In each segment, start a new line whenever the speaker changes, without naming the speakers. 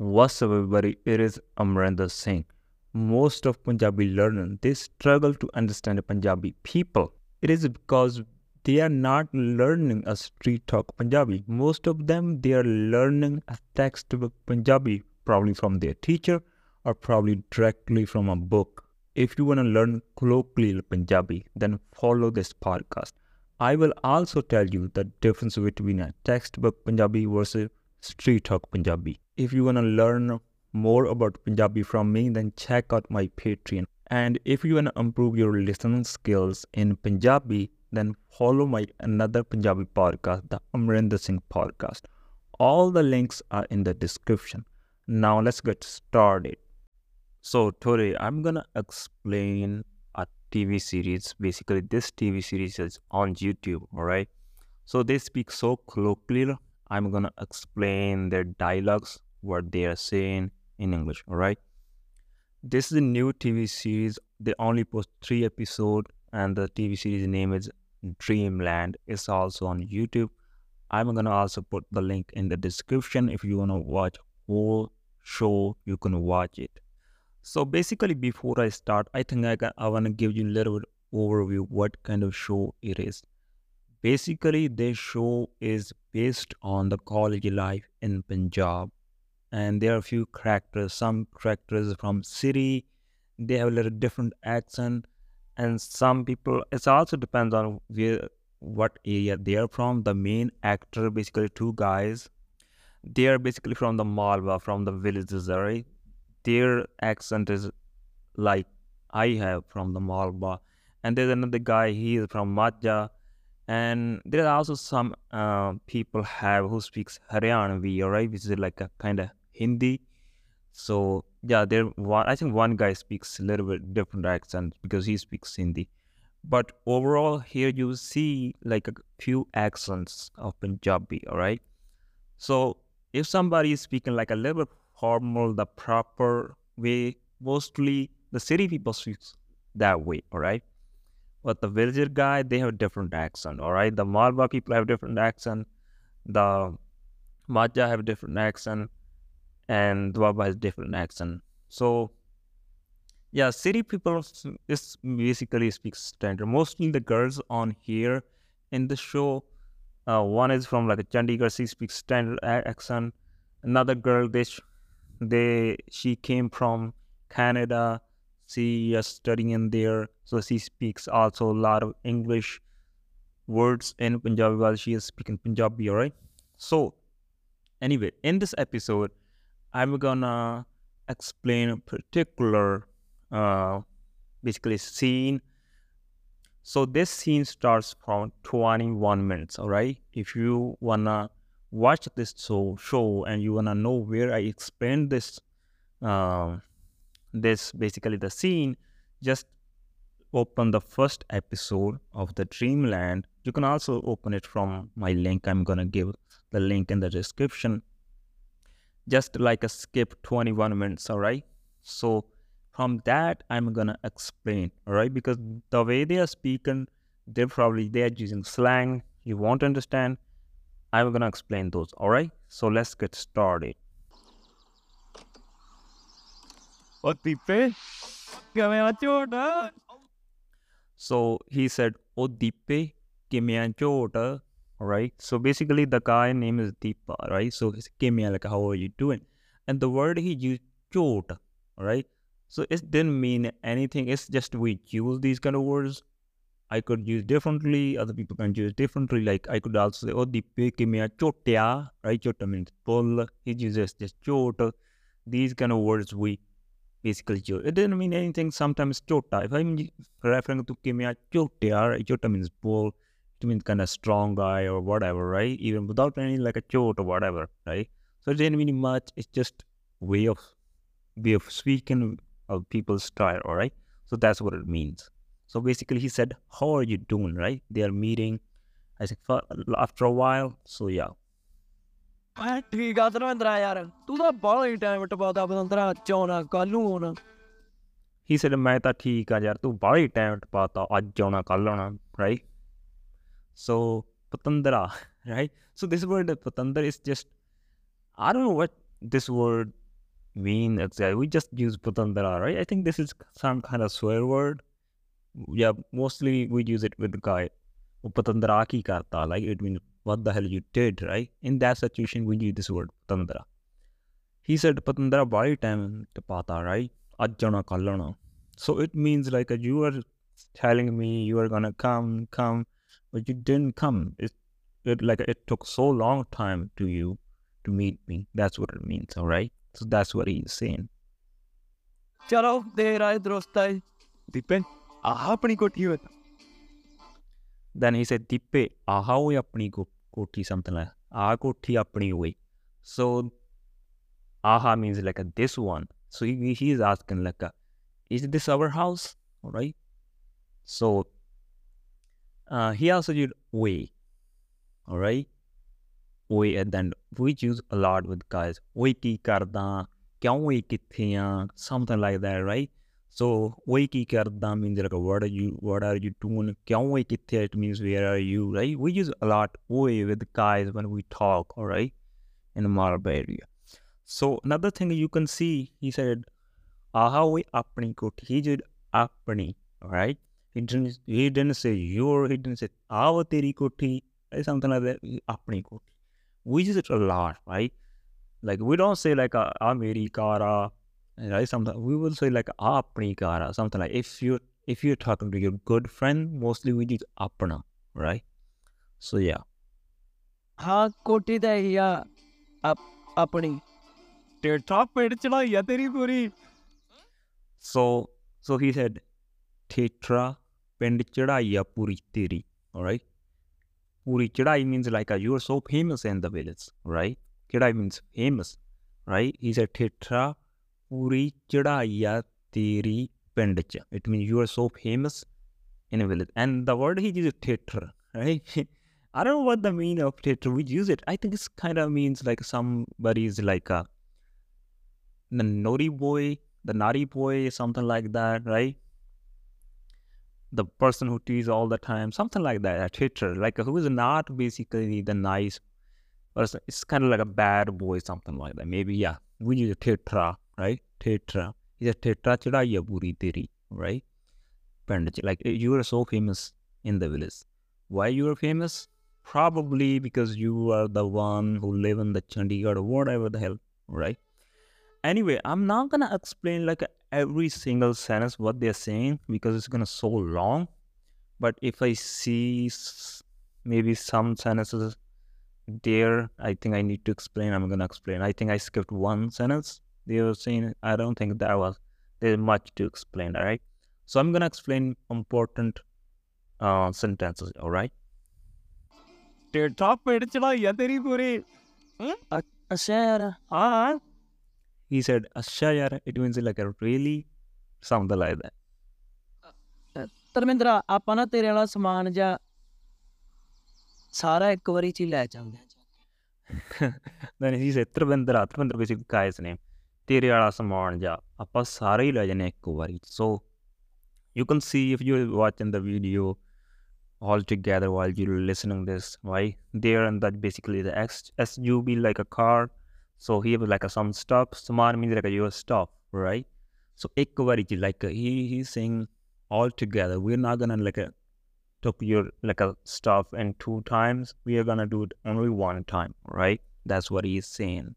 What's up, everybody? It is Amrinder Singh. Most of Punjabi learners they struggle to understand the Punjabi people. It is because they are not learning a street talk Punjabi. Most of them they are learning a textbook Punjabi, probably from their teacher or probably directly from a book. If you want to learn colloquial Punjabi, then follow this podcast. I will also tell you the difference between a textbook Punjabi versus Street Talk Punjabi. If you want to learn more about Punjabi from me, then check out my Patreon. And if you want to improve your listening skills in Punjabi, then follow my another Punjabi podcast, the Amrinder Singh podcast. All the links are in the description. Now let's get started. So today I'm gonna explain a TV series. Basically, this TV series is on YouTube. All right. So they speak so colloquial I'm gonna explain their dialogues, what they are saying in English. All right. This is a new TV series. They only post three episodes, and the TV series name is Dreamland. It's also on YouTube. I'm gonna also put the link in the description if you wanna watch whole show. You can watch it. So basically, before I start, I think I, can, I wanna give you a little bit overview what kind of show it is. Basically, this show is based on the college life in Punjab, and there are a few characters. Some characters from city, they have a little different accent, and some people. It also depends on where, what area they are from. The main actor, basically two guys, they are basically from the Malwa, from the villages, right? Their accent is like I have from the Malwa, and there's another guy. He is from Majha and there are also some uh, people have who speaks Haryanvi, right, which is like a kind of Hindi. So yeah, there one I think one guy speaks a little bit different accent because he speaks Hindi. But overall, here you see like a few accents of Punjabi, all right. So if somebody is speaking like a little bit formal, the proper way, mostly the city people speak that way, all right. But the villager guy, they have different accent. All right, the Malwa people have different accent. The Majha have different accent, and Doaba has different accent. So, yeah, city people is basically speaks standard. Mostly the girls on here in the show, uh, one is from like a Chandigarh, she speaks standard accent. Another girl, they they she came from Canada she is studying in there so she speaks also a lot of english words in punjabi while she is speaking punjabi all right? So anyway in this episode i'm gonna explain a particular uh, basically scene. So this scene starts from 21 minutes all right? If you wanna watch this show show and you wanna know where i explain this uh, this basically the scene just open the first episode of the dreamland. You can also open it from my link. I'm gonna give the link in the description. Just like a skip 21 minutes all right? So from that i'm gonna explain all right? Because the way they are speaking they're probably they're using slang. You won't understand. I'm gonna explain those all right? So let's get started.
What Otipe,
So he said, Oh Dipe Kimyanchota. Alright. So basically the guy name is Deepa, right? So Kimya, like how are you doing? And the word he used chota, alright? So it didn't mean anything. It's just we use these kind of words. I could use differently, other people can use differently. Like I could also say, Oh Dipe Kimya Chotya, right? Chota means pull. He uses just chota. These kind of words we basically It didn't mean anything. Sometimes chota. If I'm referring to kimia chota, chota means bull. It means kind of strong guy or whatever, right? Even without any like a chota or whatever, right? So it didn't mean much. It's just way of way of speaking of people's style, all right? So that's what it means. So basically, he said, "How are you doing?" Right? They are meeting. I said, after a while. So yeah,
ਮੈਂ ਠੀਕ ਆ ਧਰਮਿੰਦਰਾ ਯਾਰ ਤੂੰ ਤਾਂ ਬਾਹਲਾ ਹੀ time ਟਪਾਦਾ ਬਦੰਦਰਾ ਚੌਣਾ ਕੱਲ ਨੂੰ ਆਉਣਾ
he said ਮੈਂ ਤਾਂ ਠੀਕ ਆ ਯਾਰ ਤੂੰ ਬਾਹਲਾ ਹੀ ਟਾਈਮ ਟਪਾਤਾ ਅੱਜ ਆਉਣਾ ਕੱਲ ਆਉਣਾ right so patandra right so this word patandra is just i don't know what this word mean exactly. We just use patandra, right? I think this is some kind of swear word. Yeah, mostly we use it with the guy. Patandra ki karta, like it means what the hell you did, right? In that situation, we use this word, Patandra. He said, Patandra, why time to pata, right? Ajana kalana. So it means like you are telling me you are gonna come, come, but you didn't come. It, it like it took so long time to you to meet me. That's what it means, all right? So that's what he's saying.
Chalo તે રાય drostai. Dipen aha apni Kothi
Then he said, Dippe, aha, apni ko koti, something like ah koti apni hoy. So aha means like a this one. So he, he is asking like a, is this our house? All right. So uh, he also used way. All right. Way and then we use a lot with guys. Way ki karda, kyaun way kithe something like that, right? So way ki karda means like what are you what are you doing? Kyaun way kithe it means where are you, right? We use a lot way with guys when we talk, right, in the Malwa area. So another thing you can see, he said, aha way apni koti. He did apni, right? He didn't he didn't say your, he didn't say our teri koti, something like that. Apni koti. We use it a lot, right? Like we don't say like a meri kara, ah, right? something we will say like apni kara, something like if you if you're talking to your good friend, mostly we use apna, right? So yeah.
हाँ कोटी दे या up अपनी TikTok पे चला या तेरी पूरी
so so he said tetra pind chadaiya puri teri all right puri chadai means like a, you are so famous in the village right chadai means famous right he said tetra it means you are so famous in a village. And the word he uses tetra, right? I don't know what the meaning of tetra. We use it. I think it's kind of means like somebody's like a the naughty boy, the naughty boy, something like that, right? The person who teases all the time, something like that, a teacher, like who is not basically the nice person. It's kind of like a bad boy, something like that. Maybe, yeah, we use a tetra, right? Tetra. He's a tetra chadaiya puri teri, right? Pind Like you are so famous in the village. Why you are famous? Probably because you are the one who live in the Chandigarh or whatever the hell, right? Anyway, I'm not gonna explain like every single sentence what they're saying because it's gonna so long. But if I see maybe some sentences there, I think I need to explain. I'm gonna explain. I think I skipped one sentence. They were saying I don't think that was there's much to explain. All right, so I'm gonna explain important uh, sentences. All right.
ਟੇਠਾ ਪੇੜ ਚੜਾਈ ਆ ਤੇਰੀ ਪੂਰੀ ਅੱਛਾ ਯਾਰ ਹਾਂ
He said, "Asha yar," it means like a really something like that.
ਧਰਮਿੰਦਰਾ ਆਪਾਂ ਨਾ ਤੇਰੇ ਵਾਲਾ ਸਮਾਨ ਜਾਂ ਸਾਰਾ ਇੱਕ ਵਾਰੀ ਚ ਹੀ ਲੈ ਜਾਂਦੇ ਆ
then he said Trivendra, Trivendra basically guy's name. ਤੇਰੇ ਵਾਲਾ ਸਮਾਨ ਜਾ ਆਪਾਂ ਸਾਰੇ ਹੀ ਲੈ ਜਨੇ ਇੱਕ ਵਾਰੀ so you can see if you're watching the video all together while you're listening this right there and that basically the X SUV like a car so he have like a some stuff ਸਮਾਨ means like a your stuff right so ਇੱਕ ਵਾਰੀ ਚ like he he's saying all together we're not gonna like a took your like a stuff in two times we are gonna do it only one time right that's what he's saying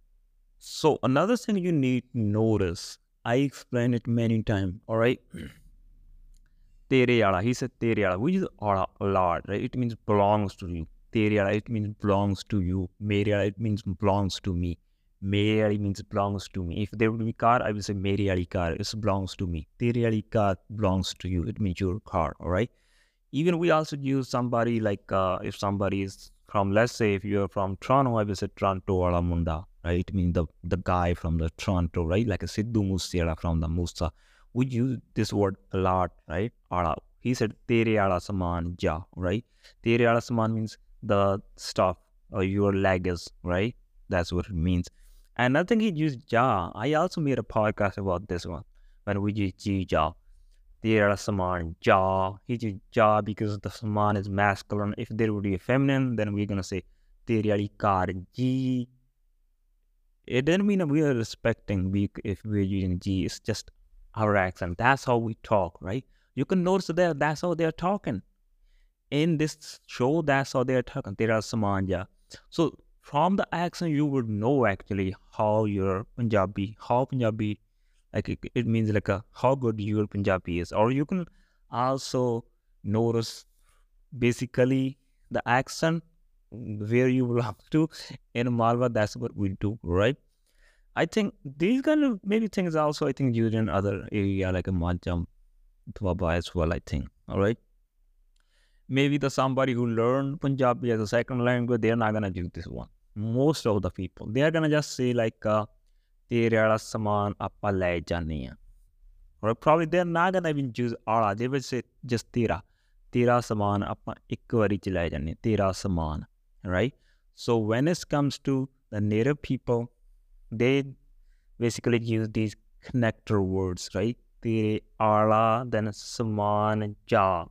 so another thing you need to notice i explained it many times all right? Tere yala he said tere yala we use a lot right? It means belongs to you. Tere yala it means belongs to you. Mere yala it means belongs to me. Mere yali means belongs to me. If there would be car i would say mere yali car it belongs to me. Tere yali car belongs to you. It means your car all right? Even we also use somebody like uh, if somebody is from let's say if you're from Toronto, I will say Toronto munda, right? I mean the the guy from the Toronto, right? Like a Sidhu Moosewala from the Musa. We use this word a lot, right? He said tere ala saman ja, right? Tere ala saman means the stuff or your luggage, right? That's what it means. And I think he used ja. I also made a podcast about this one when we use ji ja there are saman jaw. He just ja because the saman is masculine. If there would be a feminine, then we're gonna say teriyari kar ji. It doesn't mean that we are respecting we if we're using G. It's just our accent. That's how we talk, right? You can notice that that's how they're talking. In this show, that's how they're talking. There are Samanja. So from the accent, you would know actually how your Punjabi, how Punjabi, like it, it means like a how good your Punjabi is. Or you can also notice basically the accent where you belong to in Malwa. That's what we do, right? I think these kind of maybe things also I think used in other area like a Majam, Twaba as well. I think. All right. Maybe the somebody who learned Punjabi as a second language, they're not gonna use this one. Most of the people, they are gonna just say like uh, ਤੇਰੇ ਵਾਲਾ ਸਮਾਨ ਆਪਾਂ ਲੈ ਜਾਂਦੇ ਆ or probably they're not gonna even use ala they will say just tera tera saman ਆਪਾਂ ਇੱਕ ਵਾਰੀ ਚ ਲੈ ਜਾਂਦੇ ਤੇਰਾ ਸਮਾਨ right so when it comes to the native people they basically use these connector words right tere ala then saman ja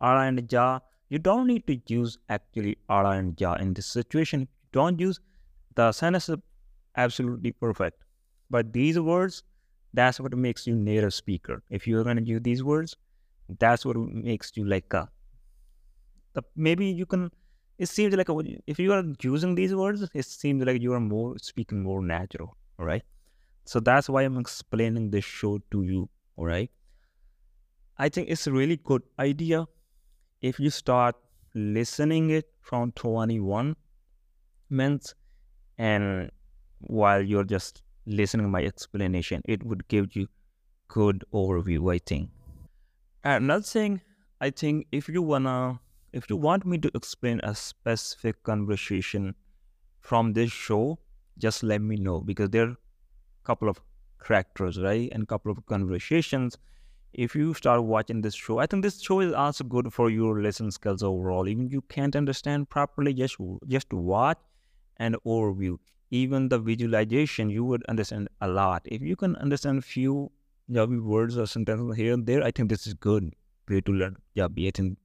ala and ja you don't need to use actually ala and ja in this situation You don't use the sentence is absolutely perfect but these words, that's what makes you native speaker. If you're gonna use these words, that's what makes you like a. The, maybe you can. It seems like a, if you are using these words, it seems like you are more speaking more natural. All right. So that's why I'm explaining this show to you. All right. I think it's a really good idea if you start listening it from 21 minutes and while you're just listening my explanation it would give you good overview i think another thing i think if you wanna if you want me to explain a specific conversation from this show just let me know because there are a couple of characters right and a couple of conversations. If you start watching this show i think this show is also good for your listening skills overall. Even you can't understand properly just just watch and overview. Even the visualization you would understand a lot. If you can understand few Jabi words or sentences here and there I think this is good way to learn. Jabi I think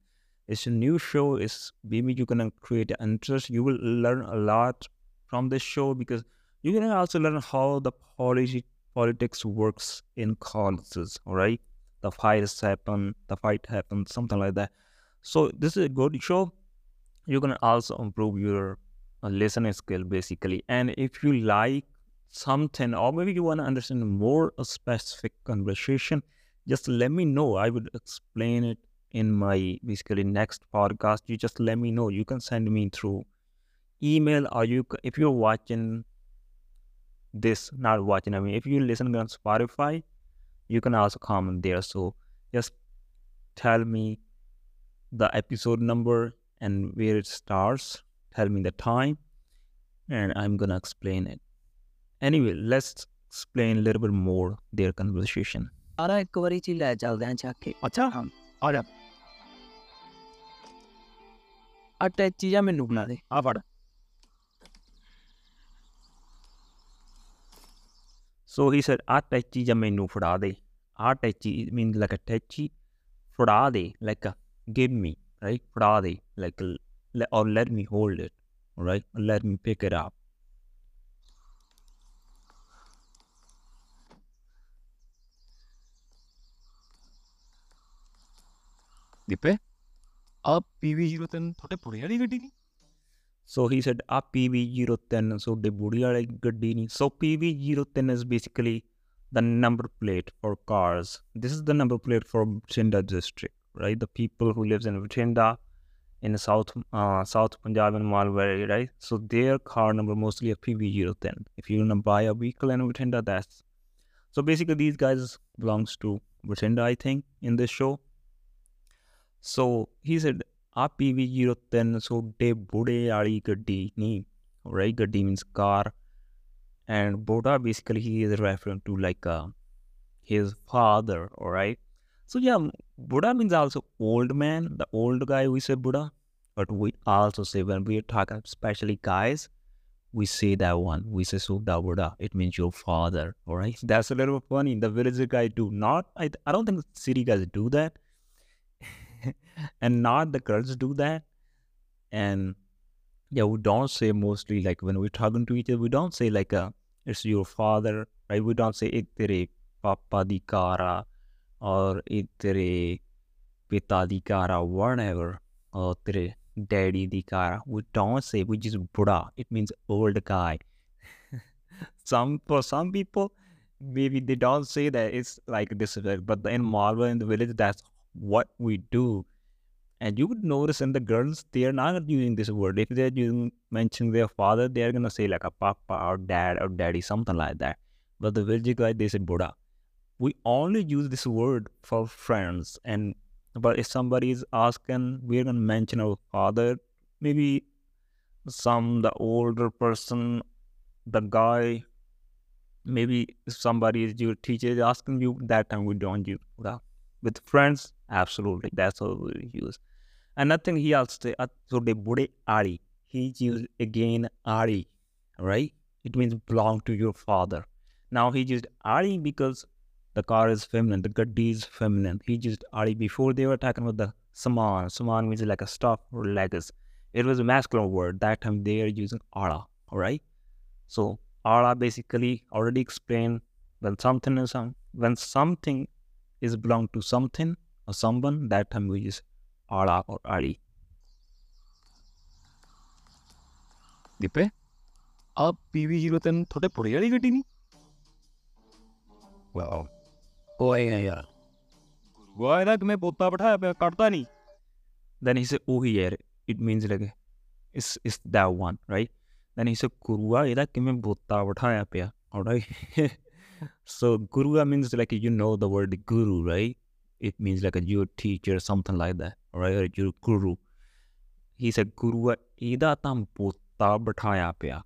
it's a new show. It's maybe you can create an interest. You will learn a lot from this show because you can also learn how the policy politics works in colleges all right? The fights happen the fight happens something like that. So this is a good show. You can also improve your a listening skill basically. And if you like something or maybe you want to understand more a specific conversation just let me know. I would explain it in my basically next podcast you just let me know you can send me through email or you if you're watching this not watching i mean if you listen on spotify you can also comment there so just tell me the episode number and where it starts tell me the time, and I'm gonna explain it. Anyway, let's explain a little bit more their conversation.
ਆਰਾ ਇੱਕ ਵਾਰੀ ਚ ਹੀ ਲੈ ਚੱਲਦੇ ਆਂ ਚੱਕ ਕੇ ਅੱਛਾ ਹਾਂ ਆ ਜਾ ਆ ਟੈਚੀ ਜਾਂ ਮੈਨੂੰ ਬਣਾ ਦੇ ਆ ਫੜ
So he said, ਆ ਟੈਚੀ ਜਾਂ ਮੈਨੂੰ ਫੜਾ ਦੇ ਆ ਟੈਚੀ means like a ਟੈਚੀ ਫੜਾ ਦੇ like a give me right ਫੜਾ ਦੇ like a or let me hold it, right? Let me pick it up.
ਦੀਪੇ ਆ PV03 ਤੁਹਾਡੇ ਪੁੜੇ ਵਾਲੀ ਗੱਡੀ ਨਹੀਂ
So he said, a PV03 so the budi wali gaddi ni. So PV03 is basically the number plate for cars. This is the number plate for Chinda district, right? The people who lives in Chinda, in South uh, South Punjab and Malwari, right? So their car number mostly a PV010. If you wanna buy a vehicle in Bathinda, that's so basically these guys belongs to Bathinda, I think, in this show. So he said, "A PV010 so de bude ali gaddi ni." Right? Gaddi means car, and Boda basically he is referring to like uh, his father. All right. So yeah, Buddha means also old man, the old guy we say Buddha, but we also say when we talk especially guys, we say that one. We say Sudha Buddha. It means your father. All right. That's a little funny. The village guys do not. I I don't think city guys do that, and not the girls do that. And yeah, we don't say mostly like when we're talking to each other, we don't say like a it's your father, right? We don't say it tere papa di kara or it tere pita di kara, whatever, or tere daddy di kara. We don't say, we just Buddha. It means old guy. some for some people, maybe they don't say that it's like disrespect, but in Malwa in the village, that's what we do. And you would notice in the girls, they are not using this word. If they're using mentioning their father, they're gonna say like a papa or dad or daddy, something like that. But the village guy, they say Buddha. We only use this word for friends. And but if somebody is asking, we're gonna mention our father, maybe some the older person, the guy, maybe somebody is your teacher is asking you, that time we don't use Buddha. With friends, absolutely, that's what we use. Another thing he also so the Bude Ari. He used again Ari, right? It means belong to your father. Now he used Ari because the car is feminine, the Gaddi is feminine. He used Ari before they were talking about the Saman. Saman means like a stuff or legs. It was a masculine word. That time they are using Ara, right? So Ara basically already explained when something is some when something is belong to something or someone, that time we use Ara or Ari.
ਦੀਪੇ ਆ PV03 ਤੁਹਾਡੇ ਪੁੜੇ ਵਾਲੀ ਗੱਡੀ ਨਹੀਂ wow ਓਏ ਯਾਰ ਗੁਰੂਆ ਇਹਦਾ ਕਿਵੇਂ ਬੋਤਾ ਬਿਠਾਇਆ ਪਿਆ ਕੱਢਦਾ ਨਹੀਂ
Then he said, Oh yeah, it means like it's it's that one, right? Then he said, Gurua eda kime bota bithaya pya. Alright. so Gurua means like you know the word guru, right? It means like a your teacher, something like that. right? or your guru. He said, Gurua eda tam bota bithaya pya.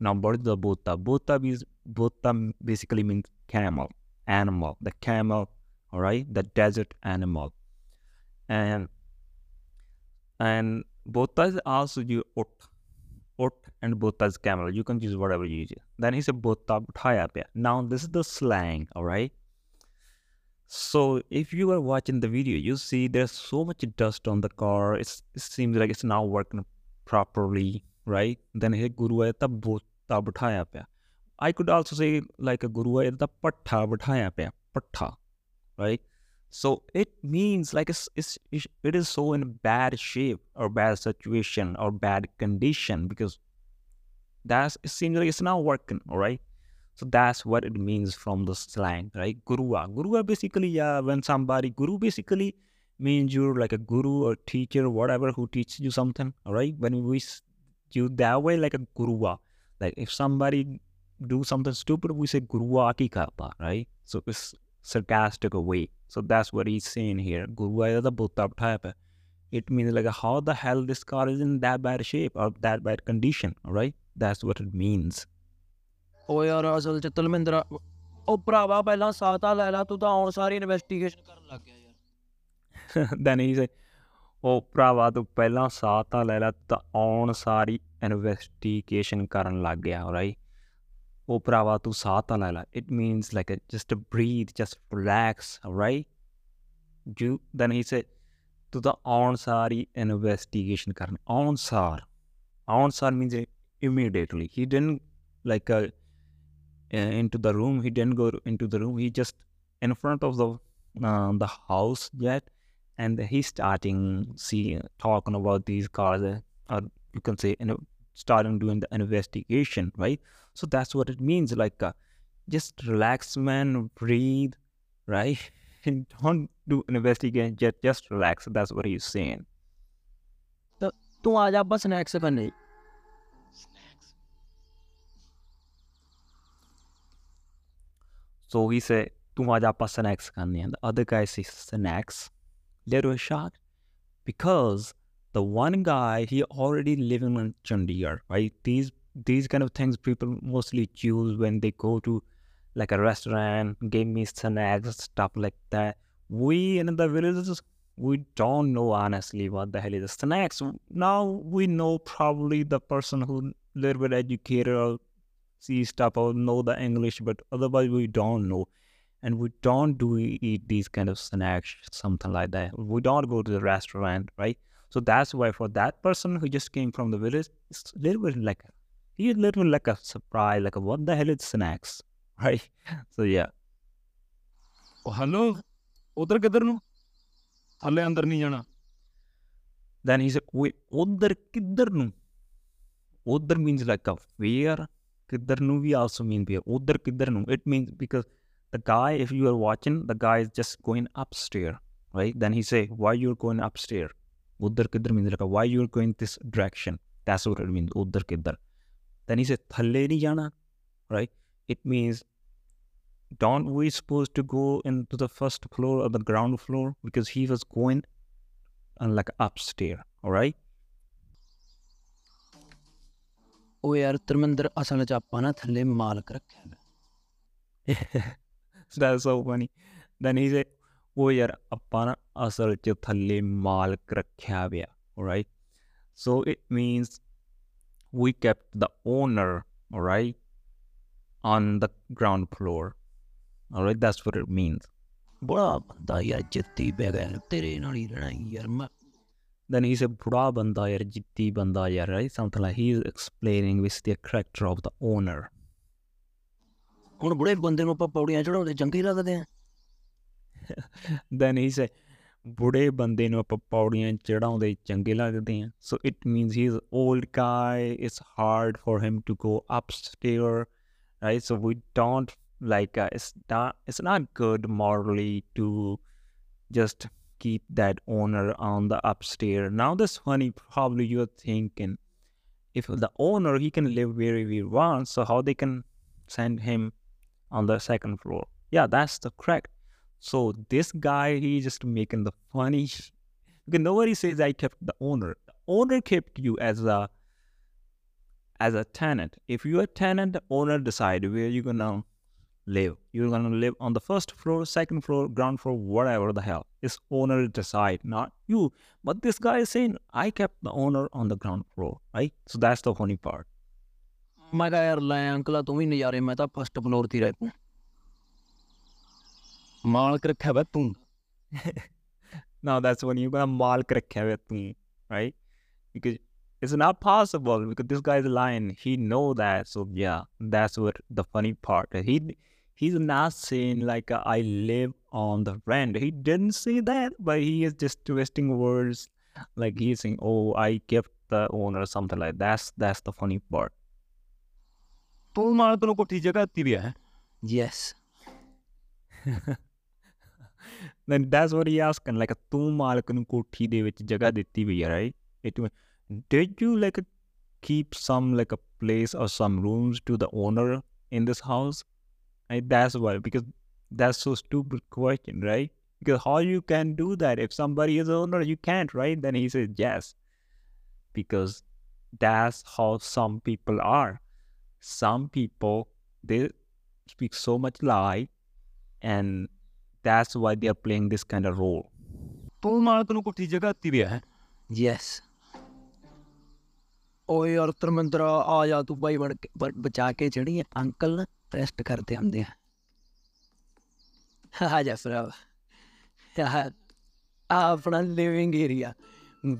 Now what is the bota? Bota means bota basically means camel, animal. The camel, alright, the desert animal. And and Bota is also you ot, ot and Bota is camel. You can use whatever you use. Then he said Bota bithaya pya. Now this is the slang, all right. So if you are watching the video, you see there's so much dust on the car. It's, it seems like it's not working properly, right? Then he Guru ta Bota. I could also say like a Guru ta bithaya pya. Pattha, right? So it means like it's, it's, it is so in bad shape or bad situation or bad condition because that's it seems like it's not working, all right? So that's what it means from the slang, right? Gurua. Gurua basically, yeah, when somebody, guru basically means you're like a guru or teacher, whatever, who teaches you something, all right? When we use that way, like a gurua. Like if somebody do something stupid, we say gurua ki karta, right? So it's sarcastic way. So that's what he's saying here. Guru the Butta type. It means like how the hell this car is in that bad shape or that bad condition, right? That's what it means.
ਓ ਯਾਰ ਅਸਲ ਚ ਤਲਮਿੰਦਰ ਉਹ ਭਰਾਵਾ ਪਹਿਲਾਂ ਸਾਤਾ ਲੈ ਲਾ ਤੂੰ ਤਾਂ ਆਉਣ ਸਾਰੀ ਇਨਵੈਸਟੀਗੇਸ਼ਨ ਕਰਨ ਲੱਗ ਗਿਆ ਯਾਰ
then he said, ਉਹ ਭਰਾਵਾ ਤੂੰ ਪਹਿਲਾਂ ਸਾਹ ਤਾਂ ਲੈ ਲੈ ਤਾਂ ਆਉਣ ਸਾਰੀ ਇਨਵੈਸਟੀਗੇਸ਼ਨ ਕਰਨ ਲੱਗ ਗਿਆ right? O Prava Satanala. It means like a, just to breathe, just relax, right? Do, then he said, to the Ansari investigation. Ansar. Ansar means immediately. He didn't like a, uh, into the room. He didn't go into the room. He just in front of the uh, the house yet, and he's starting see talking about these cars, or you can say you know, starting doing the investigation, right? So that's what it means. Like, uh, just relax, man, breathe, right? And don't do investigation, just, just relax. That's what he's saying.
So, you तू आ जा बस snacks करने
So he said, तू आ जा बस snacks And The other guy says, snacks? Little shocked Because the one guy he already living in Chandigarh, right? These these kind of things people mostly choose when they go to like a restaurant, give me snacks, stuff like that. We in the villages we don't know honestly what the hell is the snacks. Now we know probably the person who little bit educated or see stuff or know the English, but otherwise we don't know. And we don't do eat these kind of snacks, something like that. We don't go to the restaurant, right? So that's why for that person who just came from the village, it's a little bit like he a little like a surprise, like what the hell is snacks, right? So yeah.
ਉਹ hello ਉਧਰ ਕਿੱਧਰ ਨੂੰ ਥੱਲੇ ਅੰਦਰ ਨਹੀਂ ਜਾਣਾ
Then he said, wait, Udar Kiddarnu. Udar means like a where. Kiddarnu we also mean where. Udar Kiddarnu. It means because the guy, if you are watching, the guy is just going upstairs, right? Then he say, why you're going upstairs? Udar Kiddar means like a, why you're going this direction. That's what it means, Udar Kiddar. Then he said, Thalle nahi jana, right? It means don't we supposed to go into the first floor or the ground floor because he was going uh, like upstairs, all right?
ਉਹ ਯਾਰ ਧਰਮਿੰਦਰ ਅਸਲ 'ਚ ਆਪਾਂ ਨਾ ਥੱਲੇ ਮਾਲਕ ਰੱਖਿਆ ਹੋਇਆ।
That's so funny. Then he said, ਉਹ ਯਾਰ ਆਪਾਂ ਨਾ ਅਸਲ 'ਚ ਥੱਲੇ ਮਾਲਕ ਰੱਖਿਆ ਪਿਆ, alright? So it means we kept the owner, alright, on the ground floor. Alright, that's what it means.
ਬੜਾ ਬੰਦਾ ਯਾਰ ਜਿੱਤੀ ਪੈ ਗਿਆ ਤੇਰੇ ਨਾਲ ਹੀ ਰਹਿਣਾ ਈ ਯਾਰ ਮੈਂ
Then he said, ਬੁੜਾ ਬੰਦਾ ਯਾਰ ਜਿੱਤੀ ਬੰਦਾ ਯਾਰ, right? Something like he's explaining with the character of the owner.
ਹੁਣ ਬੁੜੇ ਬੰਦੇ ਨੂੰ ਆਪਾਂ ਪੌੜੀਆਂ ਚੜਾਉਂਦੇ ਚੰਗੇ ਲੱਗਦੇ ਆ
then he said ਬੁੜੇ ਬੰਦੇ ਨੂੰ ਆਪਾਂ ਪੌੜੀਆਂ ਚੜਾਉਂਦੇ ਚੰਗੇ ਲੱਗਦੇ ਆ so it means he's old guy it's hard for him to go upstairs right so we don't like uh, it's not it's not good morally to just keep that owner on the upstairs now that's funny probably you're thinking if the owner he can live wherever he wants so how they can send him on the second floor yeah that's the correct so this guy, he just making the funny. Because nobody says I kept the owner. The owner kept you as a as a tenant. If you're a tenant, the owner decide where you're gonna live. You're gonna live on the first floor, second floor, ground floor, whatever the hell. It's owner decide, not you. But this guy is saying I kept the owner on the ground floor, right? So that's the funny part.
ਮੈਂ ਕਿਹਾ ਯਾਰ ਲੈ ਅੰਕਲਾ ਤੂੰ ਵੀ ਨਜ਼ਾਰੇ ਮੈਂ ਤਾਂ first floor ਤੇ ਹੀ ਰਹਿ मालक रखा हुआ तू
now that's when you're gonna malk rakha hua tu right? Because it's not possible because this guy is lying. He know that so yeah that's what the funny part. He he's not saying like uh, i live on the rent. He didn't say that but he is just twisting words. Like he's saying oh i kept the owner or something like that. that's that's the funny part.
तू मालक को कोठी जगह आती भी है
yes yes.
then that's what he asking like ਤੂੰ ਮਾਲਕ ਨੂੰ ਕੋਠੀ ਦੇ ਵਿੱਚ ਜਗ੍ਹਾ ਦਿੱਤੀ ਵੀ ਹੈ right it mean, did you like keep some like a place or some rooms to the owner in this house and that's why because that's so stupid question right because how you can do that if somebody is owner you can't right then he says yes because that's how some people are some people they speak so much lie and that's why they are playing this kind of role.
तो मारतनु को ठीक
जगह ती है yes ओए और तरमंतरा आ जा तू भाई बड़ पर बचा के चढ़ी अंकल रेस्ट करते आंदे हैं आ जा फिर यार अपना living area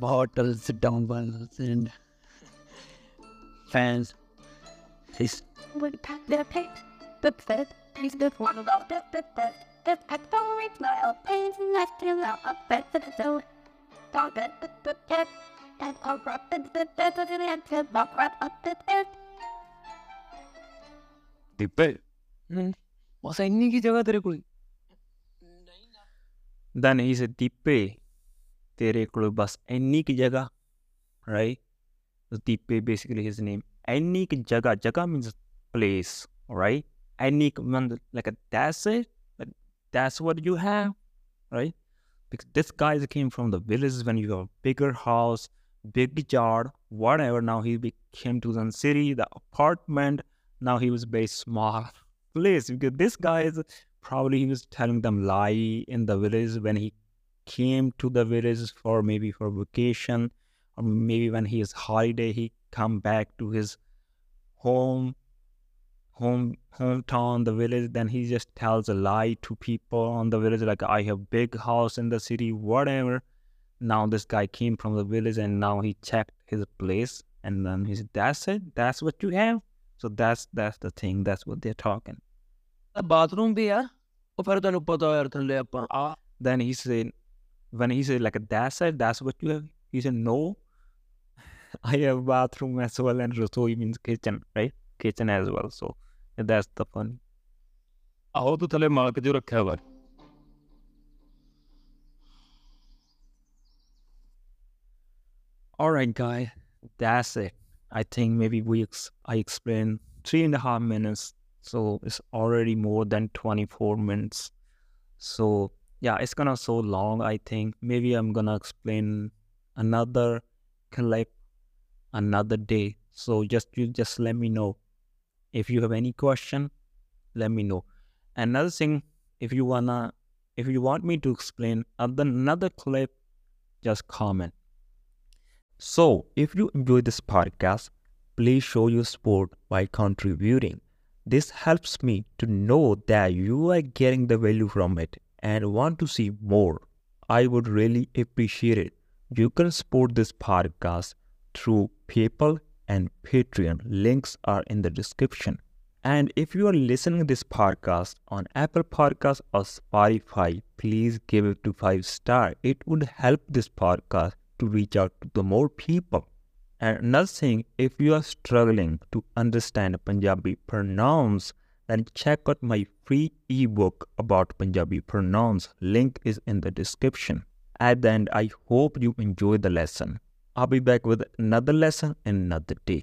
bottles dumbbells and fans Please.
Would pack their paint, but first, please don't want to go. this accelerate smile, pains and left to allow a bed to the zone. Dog it, but the cat, and all the dead of the end to walk up the stairs.
दिब्बे
बस इन्हीं की जगह तेरे को
then he said दिब्बे तेरे को बस इन्हीं jaga, right so दिब्बे basically his name इन्हीं की jaga. जगह means place right इन्हीं means like a desert. That's what you have, right? Because this guy came from the villages when you have bigger house, big yard, whatever. Now he came to the city, the apartment. Now he was very small place because this guy is probably he was telling them lie in the village when he came to the village for maybe for vacation or maybe when he is holiday he come back to his home home hometown, the village, then he just tells a lie to people on the village, like I have big house in the city, whatever. Now this guy came from the village and now he checked his place and then he said, That's it, that's what you have. So that's that's the thing, that's what they're talking.
The bathroom. Uh,
then he said, when he said like that's it, that's what you have. He said, no, I have bathroom as well and rasoi means kitchen, right? Kitchen as well. So that's the fun.
ਆਹੋ ਤੂੰ ਥੱਲੇ ਮਾਲਕ ਜੋ ਰੱਖਿਆ ਵਾ
All right, guy, that's it. I think maybe we ex- I explained three and a half minutes, so it's already more than twenty four minutes. So yeah, it's gonna so long. I think maybe I'm gonna explain another clip another day. So just you just let me know if you have any question. Let me know. Another thing, if you wanna, if you want me to explain other another clip, just comment. So, if you enjoy this podcast, please show your support by contributing. This helps me to know that you are getting the value from it and want to see more. I would really appreciate it. You can support this podcast through PayPal and Patreon. Links are in the description. And if you are listening this podcast on Apple Podcasts or Spotify, please give it to 5 star. It would help this podcast to reach out to the more people. And another thing, if you are struggling to understand Punjabi pronouns, then check out my free ebook about Punjabi pronouns. Link is in the description. At the end, I hope you enjoy the lesson. I'll be back with another lesson another day.